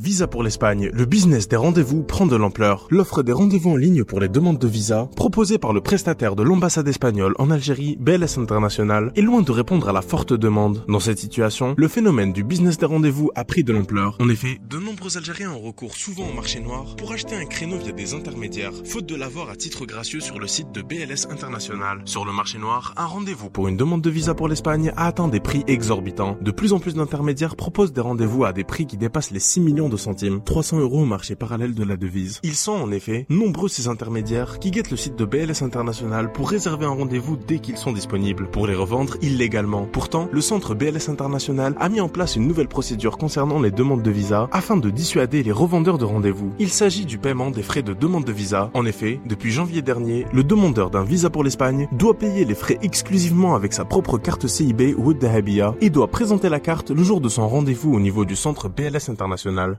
Visa pour l'Espagne, le business des rendez-vous prend de l'ampleur. L'offre des rendez-vous en ligne pour les demandes de visa, proposée par le prestataire de l'ambassade espagnole en Algérie, BLS International, est loin de répondre à la forte demande. Dans cette situation, le phénomène du business des rendez-vous a pris de l'ampleur. En effet, de nombreux Algériens ont recours souvent au marché noir pour acheter un créneau via des intermédiaires, faute de l'avoir à titre gracieux sur le site de BLS International. Sur le marché noir, un rendez-vous pour une demande de visa pour l'Espagne a atteint des prix exorbitants. De plus en plus d'intermédiaires proposent des rendez-vous à des prix qui dépassent les 6 millions de centimes, 300 euros au marché parallèle de la devise. Ils sont en effet nombreux ces intermédiaires qui guettent le site de BLS International pour réserver un rendez-vous dès qu'ils sont disponibles, pour les revendre illégalement. Pourtant, le centre BLS International a mis en place une nouvelle procédure concernant les demandes de visa afin de dissuader les revendeurs de rendez-vous. Il s'agit du paiement des frais de demande de visa. En effet, depuis janvier dernier, le demandeur d'un visa pour l'Espagne doit payer les frais exclusivement avec sa propre carte CIB ou Dahabia et doit présenter la carte le jour de son rendez-vous au niveau du centre BLS International.